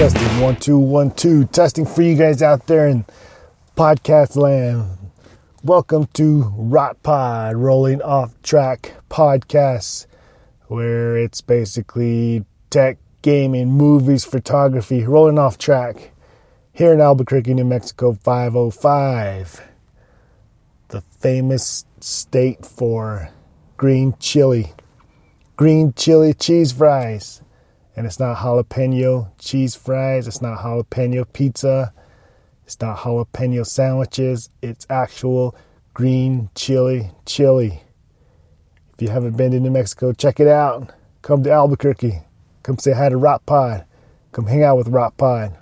Testing one two one two. Testing for you guys out there in podcast land. Welcome to Rot Pod, Rolling Off Track Podcast, where it's basically tech, gaming, movies, photography, rolling off track. Here in Albuquerque, New Mexico, 505, the famous state for green chili, green chili cheese fries and it's not jalapeno cheese fries, it's not jalapeno pizza, it's not jalapeno sandwiches, it's actual green chili chili. If you haven't been to New Mexico, check it out. Come to Albuquerque. Come say hi to Rot Pod. Come hang out with Rot Pod.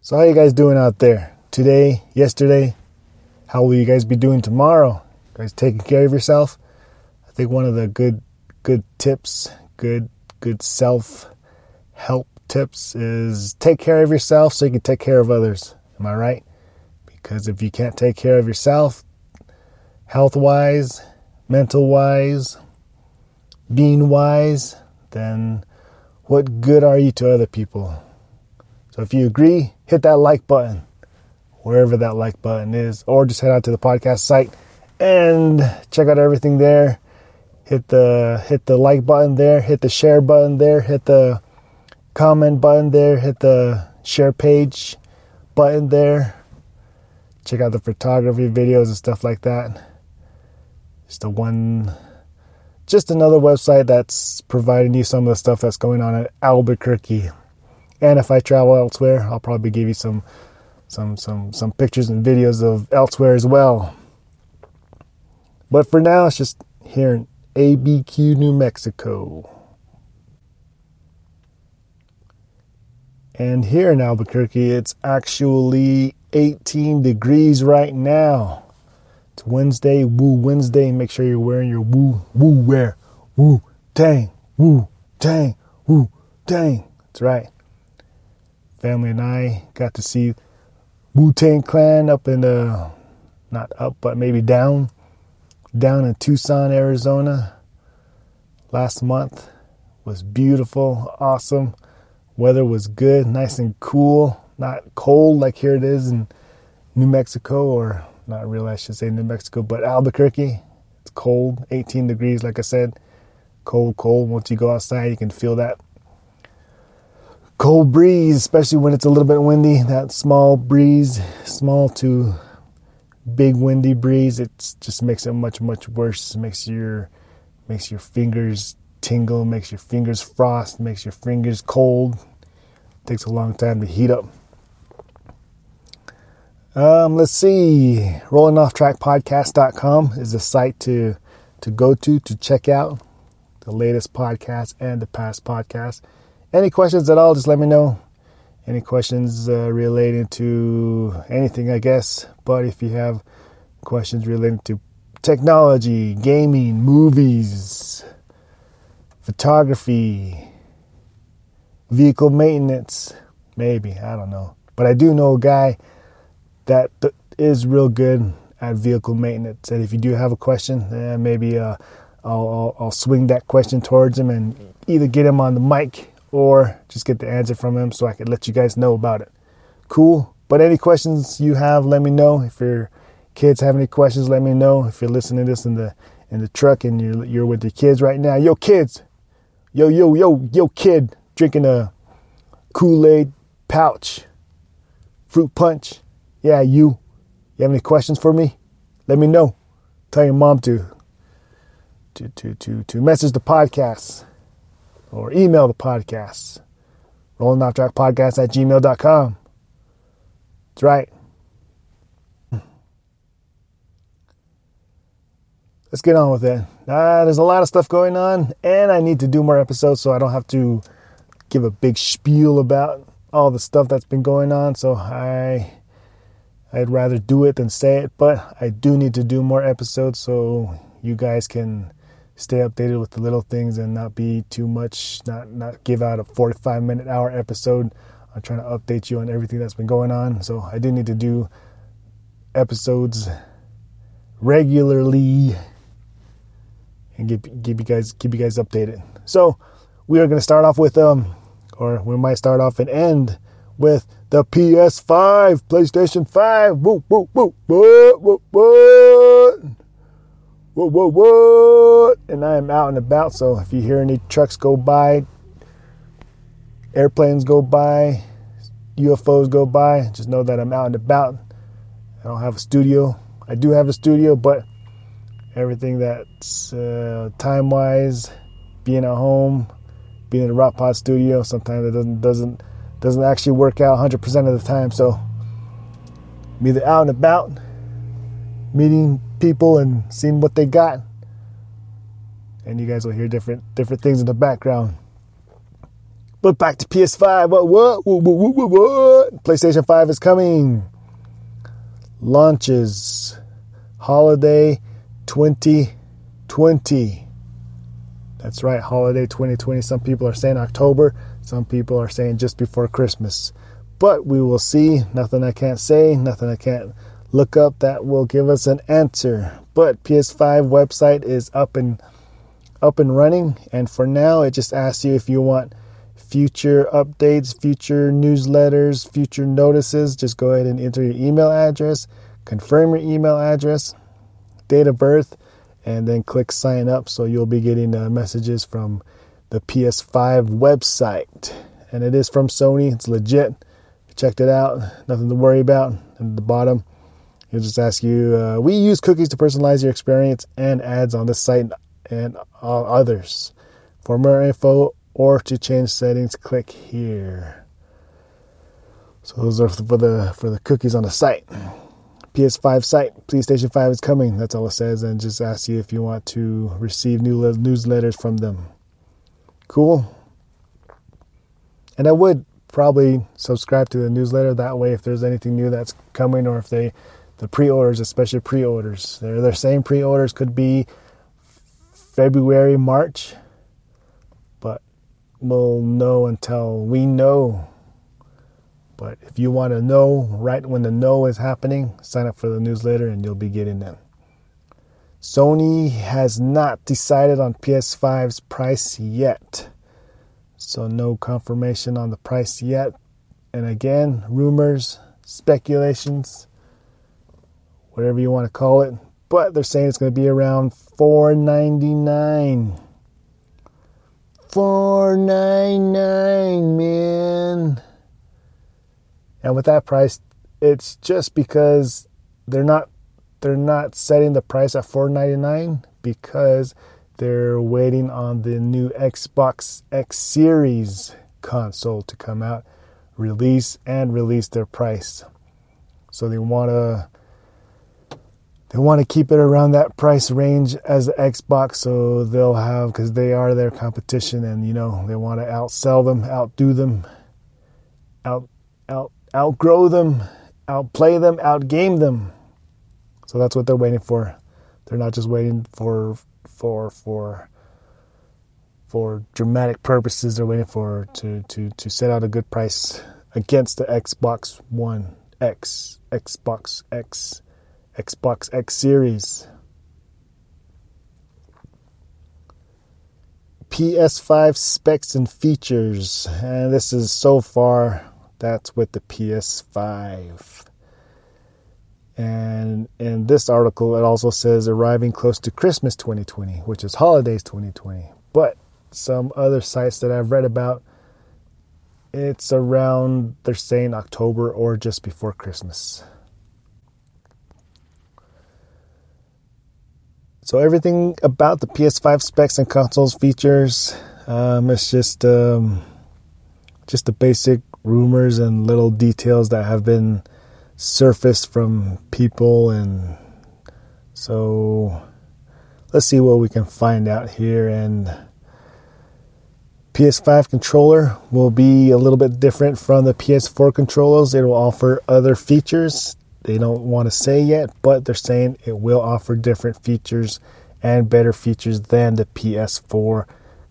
So how you guys doing out there? Today, yesterday? How will you guys be doing tomorrow? You guys taking care of yourself? I think one of the good good tips, good good self help tips is take care of yourself so you can take care of others. Am I right? Because if you can't take care of yourself, health wise, mental wise, being wise, then what good are you to other people? So if you agree, hit that like button, wherever that like button is, or just head out to the podcast site and check out everything there hit the hit the like button there, hit the share button there, hit the comment button there, hit the share page button there. Check out the photography videos and stuff like that. Just the one just another website that's providing you some of the stuff that's going on at Albuquerque. And if I travel elsewhere, I'll probably give you some some some some pictures and videos of elsewhere as well. But for now, it's just here ABQ, New Mexico. And here in Albuquerque, it's actually 18 degrees right now. It's Wednesday, Woo Wednesday. Make sure you're wearing your Woo, Woo wear. Woo, dang, Woo, dang, Woo, dang. That's right. Family and I got to see Wu Tang Clan up in the, not up, but maybe down down in Tucson, Arizona last month was beautiful, awesome. Weather was good, nice and cool, not cold like here it is in New Mexico, or not really, I should say New Mexico, but Albuquerque. It's cold, 18 degrees, like I said. Cold, cold. Once you go outside, you can feel that cold breeze, especially when it's a little bit windy. That small breeze, small to big windy breeze, it just makes it much much worse. It makes your makes your fingers tingle, makes your fingers frost, makes your fingers cold. It takes a long time to heat up. Um, let's see. Rolling off track podcast.com is the site to to go to to check out the latest podcast and the past podcast. Any questions at all, just let me know any questions uh, relating to anything, I guess. But if you have questions relating to technology, gaming, movies, photography, vehicle maintenance, maybe, I don't know. But I do know a guy that is real good at vehicle maintenance. And if you do have a question, eh, maybe uh, I'll, I'll, I'll swing that question towards him and either get him on the mic or just get the answer from him so I can let you guys know about it. Cool. But any questions you have, let me know. If your kids have any questions, let me know. If you're listening to this in the in the truck and you're you're with your kids right now, yo kids, yo yo yo yo kid, drinking a Kool Aid pouch, fruit punch. Yeah, you. You have any questions for me? Let me know. Tell your mom to to to to to message the podcast or email the podcast. Rolling off track podcast at gmail.com. That's right. Let's get on with it. Uh, there's a lot of stuff going on, and I need to do more episodes so I don't have to give a big spiel about all the stuff that's been going on. So I I'd rather do it than say it, but I do need to do more episodes so you guys can stay updated with the little things and not be too much, not not give out a 45 minute hour episode. I'm trying to update you on everything that's been going on. So I do need to do episodes regularly and give give you guys keep you guys updated. So we are going to start off with um, or we might start off and end with the PS5, PlayStation 5. Woo, woo, woo, woo, woo, woo. Whoa, whoa, whoa. And I am out and about, so if you hear any trucks go by, airplanes go by, UFOs go by, just know that I'm out and about. I don't have a studio. I do have a studio, but everything that's uh, time wise, being at home, being in a Rot Pod studio, sometimes it doesn't doesn't doesn't actually work out 100% of the time. So I'm either out and about, meeting people and seeing what they got, and you guys will hear different different things in the background. But back to PS5. What what what what what? what? PlayStation 5 is coming. Launches holiday 2020. That's right, holiday 2020. Some people are saying October, some people are saying just before Christmas. But we will see. Nothing I can't say, nothing I can't look up that will give us an answer. But PS5 website is up and up and running, and for now it just asks you if you want future updates, future newsletters, future notices. Just go ahead and enter your email address, confirm your email address, date of birth, and then click sign up. So you'll be getting uh, messages from the PS5 website. And it is from Sony, it's legit. Checked it out, nothing to worry about. And at the bottom, it'll just ask you uh, We use cookies to personalize your experience and ads on this site and all others. For more info or to change settings, click here. So those are for the for the cookies on the site. PS5 site, PlayStation 5 is coming. That's all it says, and just asks you if you want to receive new newsletters from them. Cool. And I would probably subscribe to the newsletter that way if there's anything new that's coming, or if they the pre-orders, especially pre-orders. They're they're saying pre-orders could be February, March, but we'll know until we know but if you want to know right when the know is happening, sign up for the newsletter and you'll be getting them. Sony has not decided on PS5's price yet. So, no confirmation on the price yet. And again, rumors, speculations, whatever you want to call it. But they're saying it's going to be around $4.99. $4.99, man. And with that price, it's just because they're not they're not setting the price at 4.99 because they're waiting on the new Xbox X Series console to come out, release and release their price. So they want to they want to keep it around that price range as the Xbox so they'll have cuz they are their competition and you know, they want to outsell them, outdo them, out out outgrow them, outplay them, outgame them. So that's what they're waiting for. They're not just waiting for for for for dramatic purposes. They're waiting for to to to set out a good price against the Xbox One X, Xbox X, Xbox X Series. PS5 specs and features, and this is so far that's with the PS5. And in this article, it also says arriving close to Christmas 2020, which is holidays 2020. But some other sites that I've read about, it's around, they're saying October or just before Christmas. So everything about the PS5 specs and consoles features, um, it's just um, just the basic rumors and little details that have been surfaced from people and so let's see what we can find out here and PS5 controller will be a little bit different from the PS4 controllers. It will offer other features. They don't want to say yet, but they're saying it will offer different features and better features than the PS4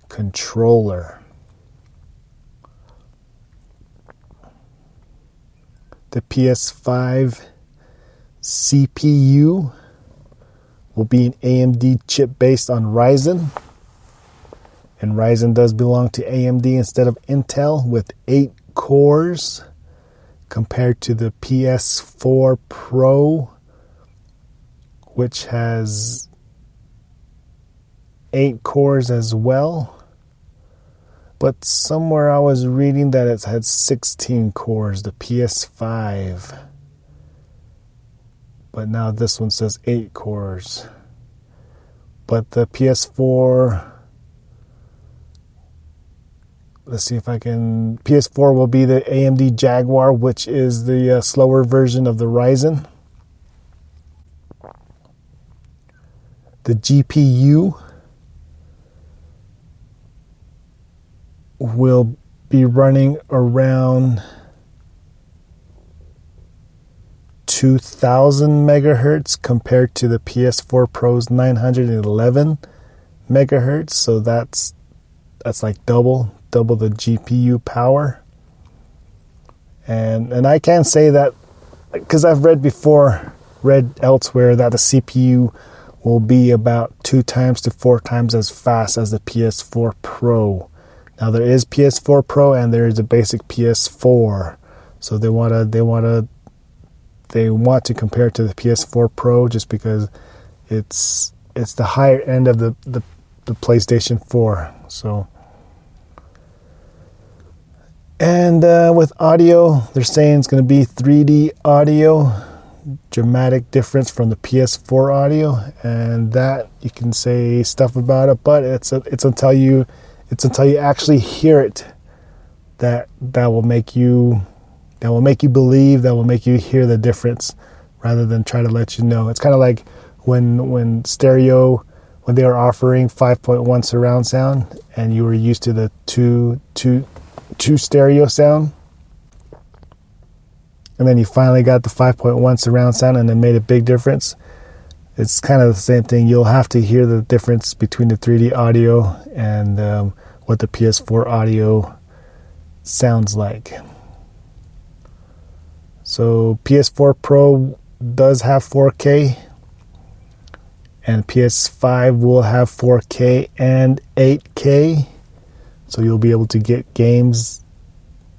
controller. The PS5 CPU will be an AMD chip based on Ryzen. And Ryzen does belong to AMD instead of Intel with 8 cores compared to the PS4 Pro, which has 8 cores as well. But somewhere I was reading that it had 16 cores, the PS5. But now this one says 8 cores. But the PS4 let's see if I can. PS4 will be the AMD Jaguar, which is the uh, slower version of the Ryzen. The GPU will be running around 2000 megahertz compared to the PS4 Pro's 911 megahertz. So that's that's like double double the GPU power. And and I can say that because I've read before, read elsewhere that the CPU will be about two times to four times as fast as the PS4 Pro. Now there is PS4 Pro and there is a basic PS4, so they wanna they wanna they want to compare it to the PS4 Pro just because it's it's the higher end of the the, the PlayStation 4. So and uh, with audio, they're saying it's going to be 3D audio, dramatic difference from the PS4 audio, and that you can say stuff about it, but it's it's until you it's until you actually hear it that that will make you that will make you believe that will make you hear the difference rather than try to let you know. It's kind of like when when stereo when they were offering 5.1 surround sound and you were used to the two two two stereo sound. And then you finally got the 5.1 surround sound and it made a big difference. It's kind of the same thing. You'll have to hear the difference between the 3D audio and um, what the PS4 audio sounds like. So, PS4 Pro does have 4K, and PS5 will have 4K and 8K. So you'll be able to get games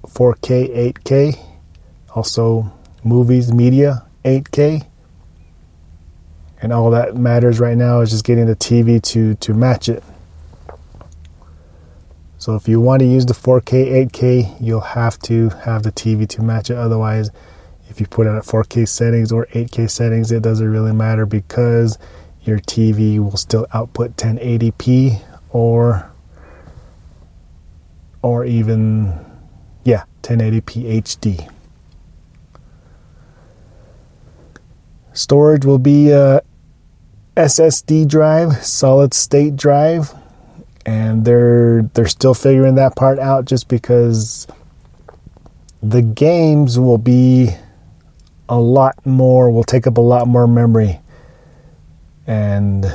4K, 8K, also movies, media 8K. And all that matters right now is just getting the TV to, to match it. So if you want to use the 4K, 8K, you'll have to have the TV to match it. Otherwise, if you put it at 4K settings or 8K settings, it doesn't really matter because your TV will still output 1080p or or even, yeah, 1080p HD. Storage will be uh, a SSD drive, solid state drive, and they're they're still figuring that part out just because the games will be a lot more will take up a lot more memory and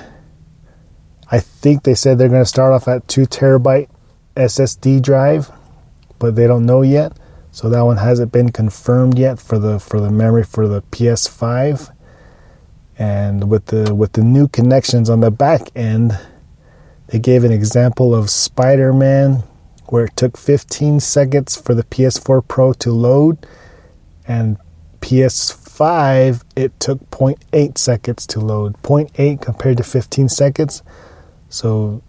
I think they said they're going to start off at 2 terabyte SSD drive, but they don't know yet. So that one hasn't been confirmed yet for the for the memory for the PS5. And with the with the new connections on the back end, they gave an example of Spider-Man where it took 15 seconds for the PS4 Pro to load and PS5 it took 0.8 seconds to load. 0.8 compared to 15 seconds. So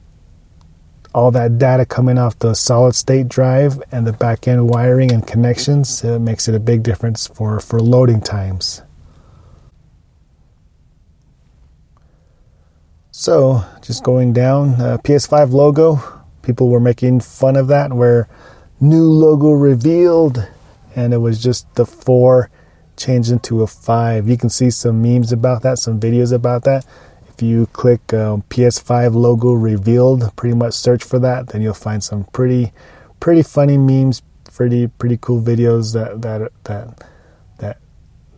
all that data coming off the solid state drive and the back end wiring and connections it makes it a big difference for, for loading times. So, just going down, uh, PS5 logo, people were making fun of that where new logo revealed and it was just the 4 changed into a 5. You can see some memes about that, some videos about that you click um, PS5 logo revealed, pretty much search for that, then you'll find some pretty, pretty funny memes, pretty, pretty cool videos that that that that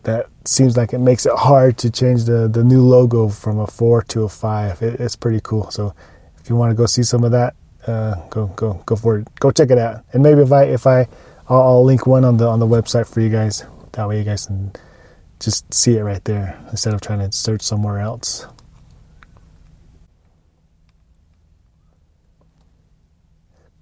that seems like it makes it hard to change the the new logo from a four to a five. It, it's pretty cool. So if you want to go see some of that, uh, go go go for it. Go check it out. And maybe if I if I I'll, I'll link one on the on the website for you guys. That way you guys can just see it right there instead of trying to search somewhere else.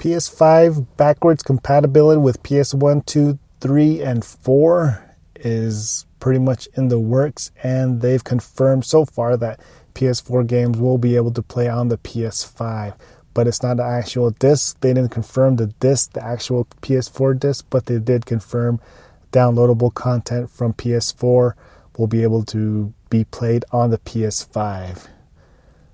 PS5 backwards compatibility with PS1, 2, 3, and 4 is pretty much in the works, and they've confirmed so far that PS4 games will be able to play on the PS5. But it's not an actual disc. They didn't confirm the disc, the actual PS4 disc, but they did confirm downloadable content from PS4 will be able to be played on the PS5.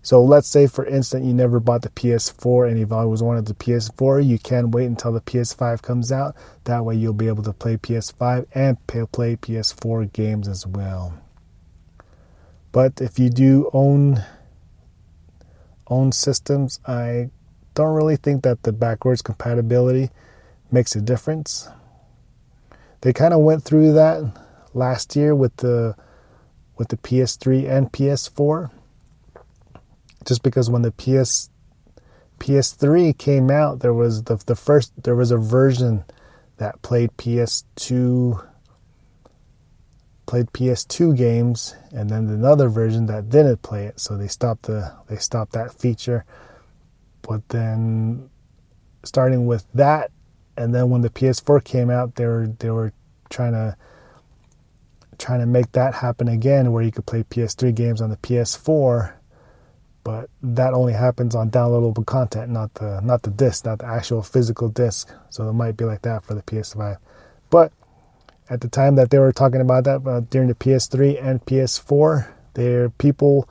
So let's say, for instance, you never bought the PS4 and you've always wanted the PS4. You can wait until the PS5 comes out. That way, you'll be able to play PS5 and play PS4 games as well. But if you do own own systems, I don't really think that the backwards compatibility makes a difference. They kind of went through that last year with the with the PS3 and PS4 just because when the PS PS3 came out, there was the the first there was a version that played PS2 played PS2 games, and then another version that didn't play it. So they stopped the they stopped that feature. But then, starting with that, and then when the PS4 came out, they were they were trying to trying to make that happen again, where you could play PS3 games on the PS4 but that only happens on downloadable content, not the not the disc, not the actual physical disc. So it might be like that for the PS5. But at the time that they were talking about that uh, during the PS3 and PS4, there people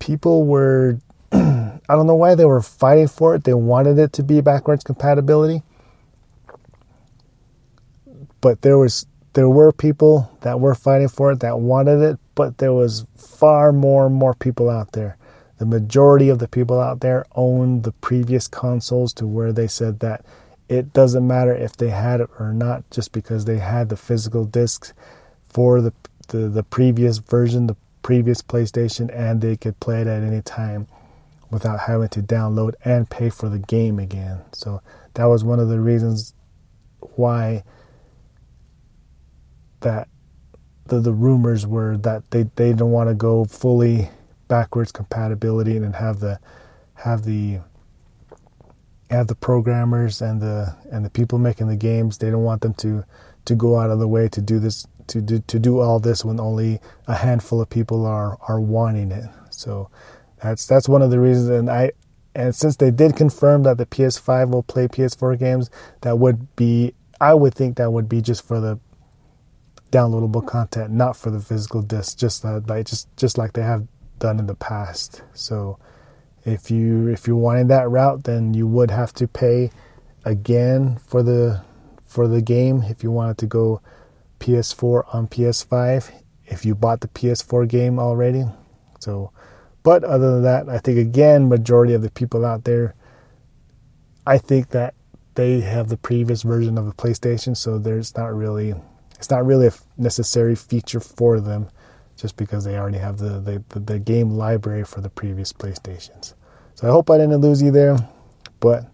people were I don't know why they were fighting for it. They wanted it to be backwards compatibility. But there was there were people that were fighting for it that wanted it, but there was far more and more people out there the majority of the people out there owned the previous consoles to where they said that it doesn't matter if they had it or not just because they had the physical discs for the, the, the previous version, the previous PlayStation, and they could play it at any time without having to download and pay for the game again. So that was one of the reasons why that the, the rumors were that they, they didn't want to go fully backwards compatibility and have the have the have the programmers and the and the people making the games they don't want them to to go out of the way to do this to do to do all this when only a handful of people are are wanting it. So that's that's one of the reasons. And I and since they did confirm that the PS5 will play PS4 games that would be I would think that would be just for the downloadable content not for the physical disc just uh, like just just like they have done in the past. So if you if you wanted that route, then you would have to pay again for the for the game if you wanted to go PS4 on PS5 if you bought the PS4 game already. So but other than that, I think again majority of the people out there I think that they have the previous version of the PlayStation, so there's not really it's not really a necessary feature for them just because they already have the, the, the game library for the previous PlayStations. So I hope I didn't lose you there, but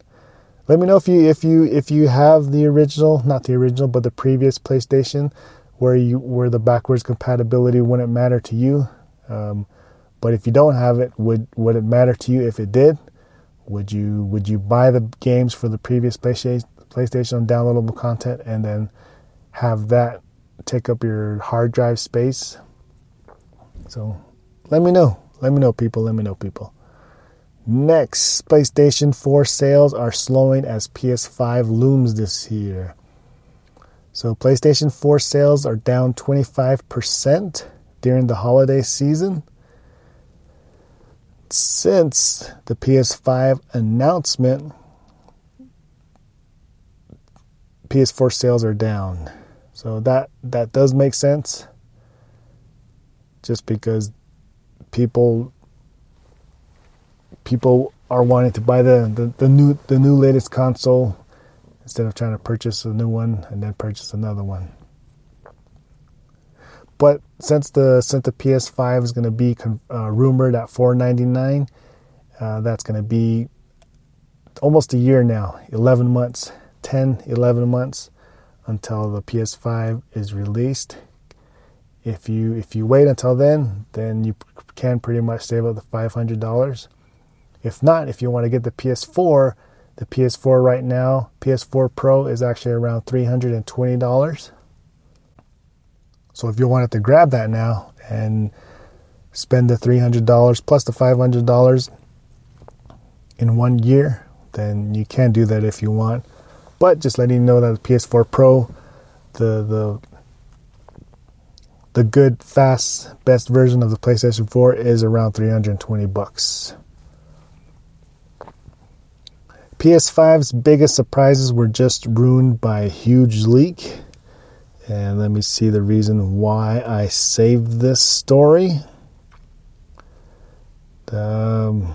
let me know if you if you if you have the original, not the original, but the previous PlayStation, where you where the backwards compatibility wouldn't matter to you. Um, but if you don't have it, would would it matter to you if it did? Would you would you buy the games for the previous PlayStation PlayStation downloadable content and then have that take up your hard drive space so let me know. Let me know, people. Let me know, people. Next, PlayStation 4 sales are slowing as PS5 looms this year. So, PlayStation 4 sales are down 25% during the holiday season. Since the PS5 announcement, PS4 sales are down. So that that does make sense just because people people are wanting to buy the, the, the new the new latest console instead of trying to purchase a new one and then purchase another one. But since the since the PS5 is going to be uh, rumored at 499, uh, that's going to be almost a year now, 11 months, 10, 11 months until the PS5 is released if you if you wait until then, then you can pretty much save up the five hundred dollars. If not, if you want to get the PS4, The PS4 right now, PS4 Pro is actually around $320. So if you wanted to grab that now and spend the $300 plus the $500 in one year, then you can do that if you want. But just letting you know that the PS4 Pro, the the the good, fast, best version of the PlayStation 4 is around 320 bucks. PS5's biggest surprises were just ruined by a huge leak. And let me see the reason why I saved this story. Um,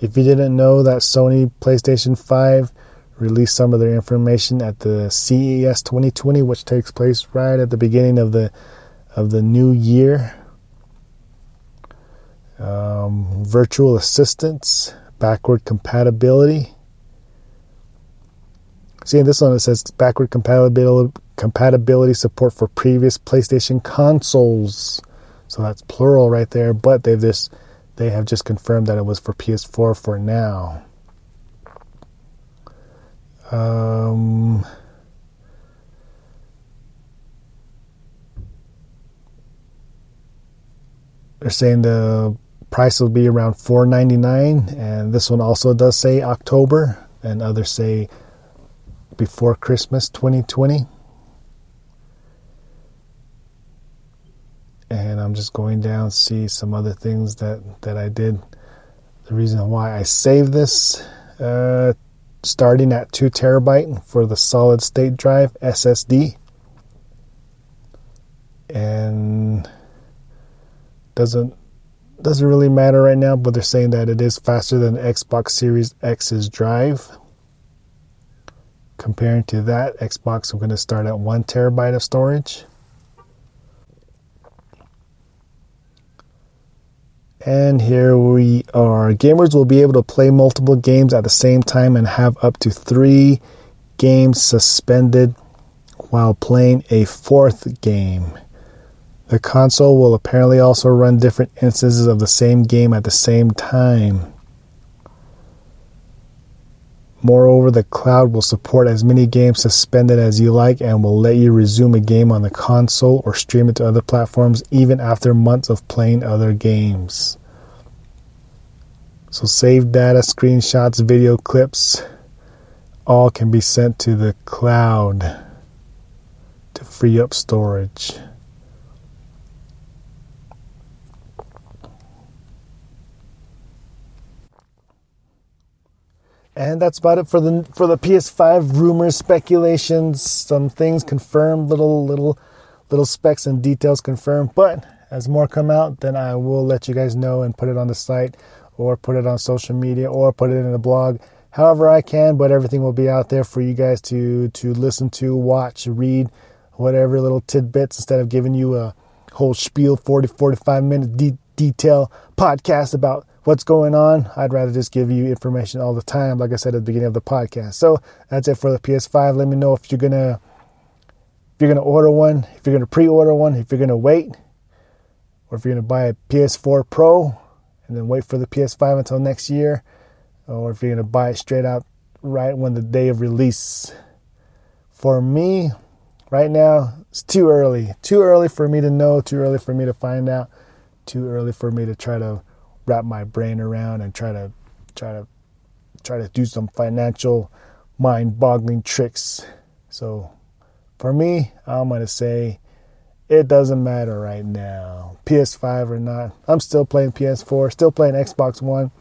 if you didn't know that Sony PlayStation 5 released some of their information at the CES 2020, which takes place right at the beginning of the of the new year. Um, virtual assistants, backward compatibility. See, in this one it says backward compatibility, compatibility support for previous PlayStation consoles. So that's plural right there, but they've just they have just confirmed that it was for PS4 for now. Um, they're saying the price will be around $4.99 and this one also does say October and others say before Christmas 2020. And I'm just going down see some other things that that I did. The reason why I saved this uh, starting at 2 terabyte for the solid state drive SSD and doesn't doesn't really matter right now but they're saying that it is faster than Xbox Series X's drive comparing to that Xbox we're going to start at 1 terabyte of storage And here we are. Gamers will be able to play multiple games at the same time and have up to three games suspended while playing a fourth game. The console will apparently also run different instances of the same game at the same time. Moreover, the cloud will support as many games suspended as you like and will let you resume a game on the console or stream it to other platforms even after months of playing other games. So, save data, screenshots, video clips, all can be sent to the cloud to free up storage. And that's about it for the for the PS5 rumors, speculations, some things confirmed, little little little specs and details confirmed. But as more come out, then I will let you guys know and put it on the site or put it on social media or put it in a blog. However I can, but everything will be out there for you guys to to listen to, watch, read, whatever little tidbits instead of giving you a whole spiel 40 45 minute de- detail podcast about what's going on. I'd rather just give you information all the time, like I said at the beginning of the podcast. So that's it for the PS5. Let me know if you're gonna if you're gonna order one, if you're gonna pre-order one, if you're gonna wait, or if you're gonna buy a PS4 Pro and then wait for the PS5 until next year, or if you're gonna buy it straight out right when the day of release. For me, right now, it's too early. Too early for me to know, too early for me to find out, too early for me to try to wrap my brain around and try to try to try to do some financial mind-boggling tricks. So for me, I'm to say it doesn't matter right now. PS5 or not. I'm still playing PS4, still playing Xbox One.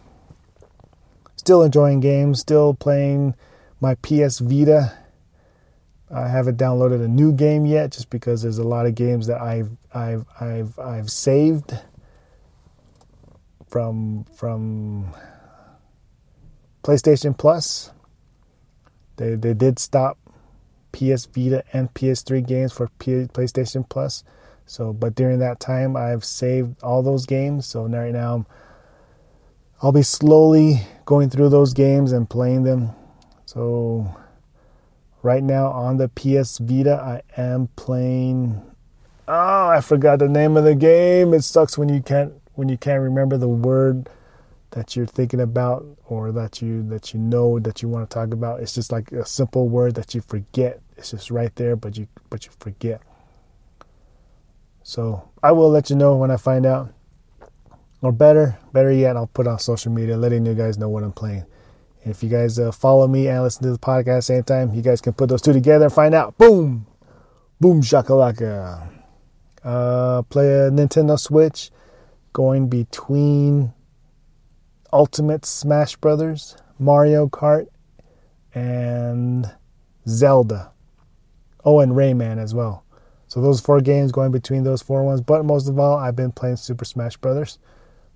Still enjoying games, still playing my PS Vita. I haven't downloaded a new game yet just because there's a lot of games that I've I've I've I've saved from from PlayStation Plus. They they did stop PS Vita and PS3 games for P- PlayStation Plus. So, but during that time, I've saved all those games. So right now, I'll be slowly going through those games and playing them. So, right now on the PS Vita, I am playing. Oh, I forgot the name of the game. It sucks when you can't when you can't remember the word that you're thinking about or that you that you know that you want to talk about. It's just like a simple word that you forget. It's just right there, but you but you forget. So I will let you know when I find out. Or better, better yet, I'll put on social media, letting you guys know what I'm playing. If you guys uh, follow me and listen to the podcast at the same time, you guys can put those two together and find out. Boom, boom, shakalaka. Uh, play a Nintendo Switch, going between Ultimate Smash Brothers, Mario Kart, and Zelda. Oh, and Rayman as well. So those four games going between those four ones. But most of all, I've been playing Super Smash Brothers,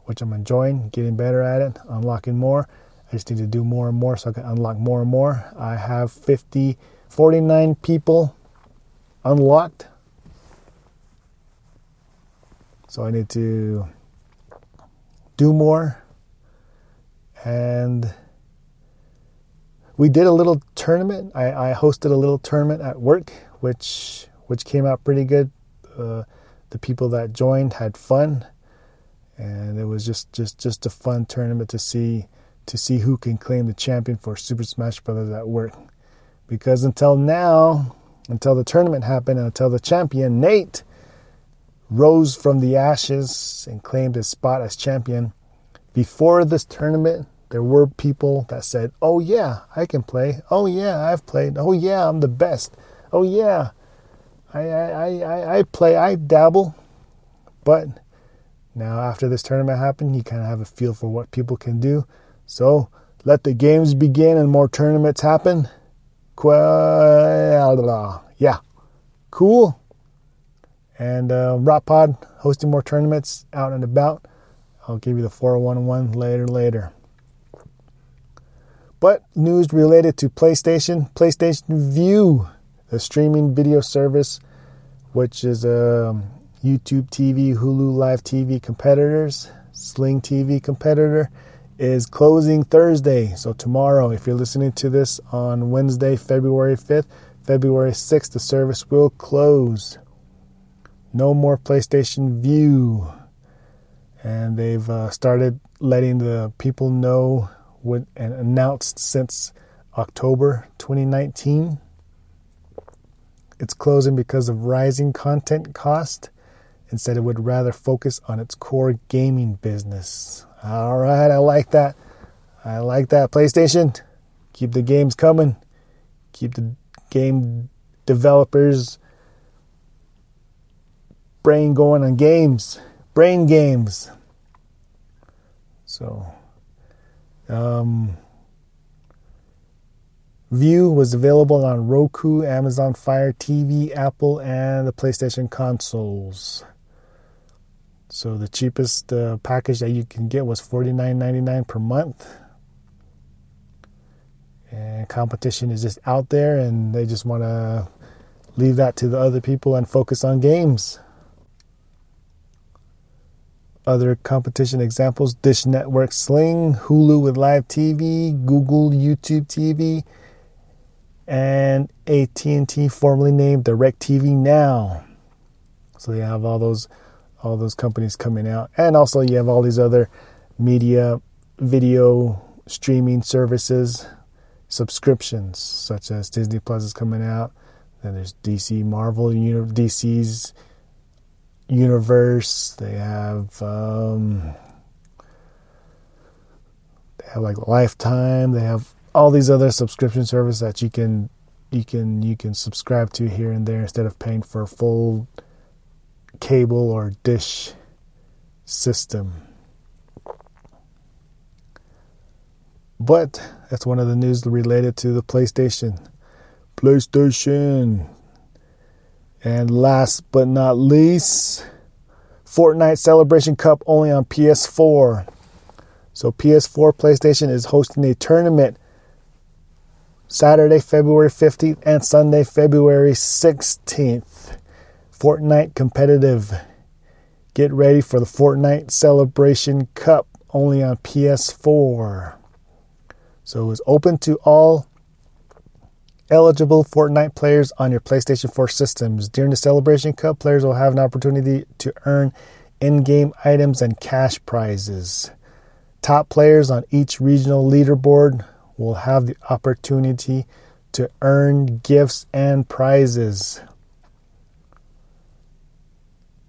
which I'm enjoying, getting better at it, unlocking more. I just need to do more and more so I can unlock more and more. I have 50, 49 people unlocked. So I need to do more. And we did a little tournament. I, I hosted a little tournament at work, which which came out pretty good. Uh, the people that joined had fun, and it was just, just, just a fun tournament to see to see who can claim the champion for Super Smash Brothers at work. Because until now, until the tournament happened, and until the champion Nate rose from the ashes and claimed his spot as champion, before this tournament, there were people that said, "Oh yeah, I can play. Oh yeah, I've played. Oh yeah, I'm the best. Oh yeah, I, I, I, I play, I dabble, but now after this tournament happened, you kind of have a feel for what people can do. So let the games begin and more tournaments happen. Yeah, cool. And uh, Rot Pod hosting more tournaments out and about. I'll give you the 411 later, later. But news related to PlayStation, PlayStation Vue the streaming video service, which is a um, YouTube TV, Hulu Live TV competitors, Sling TV competitor, is closing Thursday. So tomorrow, if you're listening to this on Wednesday, February 5th, February 6th, the service will close. No more PlayStation Vue. And they've uh, started letting the people know what and announced since October 2019 it's closing because of rising content cost. Instead, it would rather focus on its core gaming business. All right, I like that. I like that. PlayStation, keep the games coming. Keep the game developers' brain going on games, brain games. So, um, Vue was available on Roku, Amazon Fire TV, Apple, and the PlayStation consoles. So the cheapest uh, package that you can get was $49.99 per month. And competition is just out there, and they just want to leave that to the other people and focus on games. Other competition examples Dish Network Sling, Hulu with Live TV, Google YouTube TV, and AT&T formerly named DirecTV Now. So you have all those all those companies coming out and also you have all these other media video streaming services subscriptions such as Disney Plus is coming out. Then there's DC Marvel DC's universe. They have um, they have like Lifetime. They have all these other subscription services that you can you can you can subscribe to here and there instead of paying for a full cable or dish system. But that's one of the news related to the PlayStation. PlayStation. And last but not least, Fortnite Celebration Cup only on PS4. So PS4 PlayStation is hosting a tournament Saturday, February 15th, and Sunday, February 16th. Fortnite competitive. Get ready for the Fortnite Celebration Cup only on PS4. So it's open to all eligible Fortnite players on your PlayStation 4 systems. During the Celebration Cup, players will have an opportunity to earn in game items and cash prizes. Top players on each regional leaderboard will have the opportunity to earn gifts and prizes.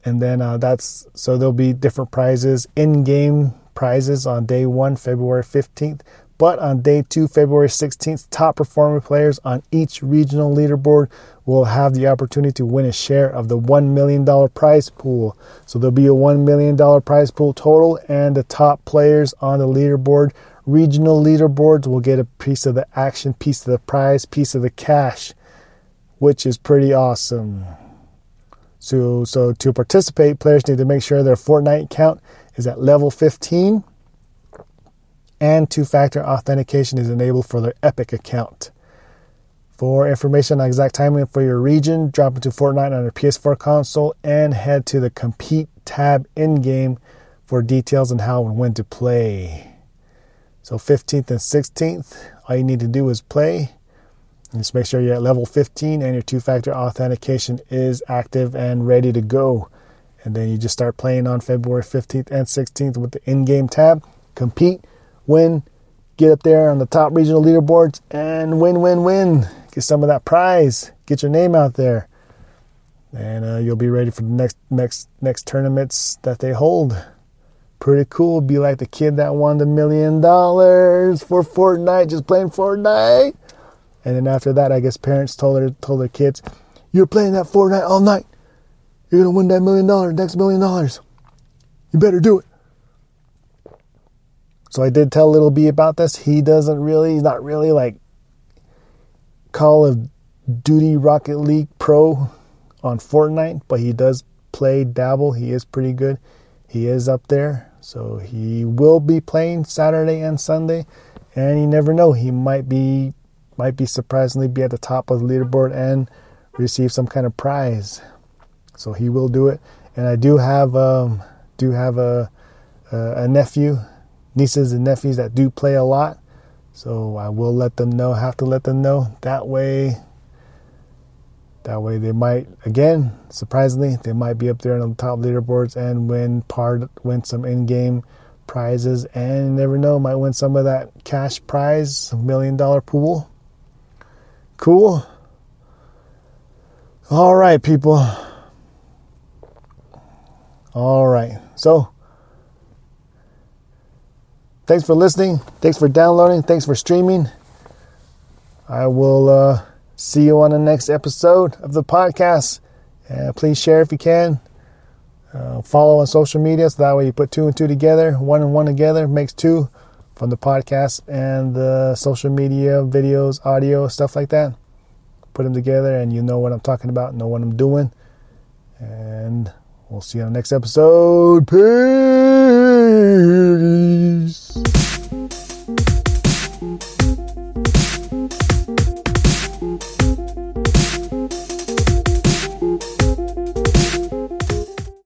And then uh, that's so there'll be different prizes, in game prizes on day one, February 15th. But on day two, February 16th, top performing players on each regional leaderboard will have the opportunity to win a share of the $1 million prize pool. So there'll be a $1 million prize pool total, and the top players on the leaderboard, regional leaderboards, will get a piece of the action, piece of the prize, piece of the cash, which is pretty awesome. So, so to participate, players need to make sure their Fortnite account is at level 15 and two factor authentication is enabled for their Epic account. For information on exact timing for your region, drop into Fortnite on your PS4 console and head to the Compete tab in game for details on how and when to play. So, 15th and 16th, all you need to do is play. Just make sure you're at level 15 and your two factor authentication is active and ready to go. And then you just start playing on February 15th and 16th with the in game tab. Compete win, get up there on the top regional leaderboards, and win, win, win. Get some of that prize. Get your name out there, and uh, you'll be ready for the next next next tournaments that they hold. Pretty cool. Be like the kid that won the million dollars for Fortnite, just playing Fortnite. And then after that, I guess parents told their told their kids, "You're playing that Fortnite all night. You're gonna win that million dollars, next million dollars. You better do it." So I did tell Little B about this. He doesn't really, he's not really like Call of Duty Rocket League Pro on Fortnite, but he does play dabble. He is pretty good. He is up there. So he will be playing Saturday and Sunday. And you never know, he might be might be surprisingly be at the top of the leaderboard and receive some kind of prize. So he will do it. And I do have um, do have a a nephew nieces and nephews that do play a lot. So I will let them know, have to let them know. That way, that way they might, again, surprisingly, they might be up there on the top leaderboards and win part, win some in-game prizes, and never know, might win some of that cash prize, million dollar pool. Cool. All right, people. All right. So Thanks for listening. Thanks for downloading. Thanks for streaming. I will uh, see you on the next episode of the podcast. Uh, please share if you can. Uh, follow on social media so that way you put two and two together. One and one together makes two from the podcast and the social media, videos, audio, stuff like that. Put them together and you know what I'm talking about, know what I'm doing. And we'll see you on the next episode. Peace.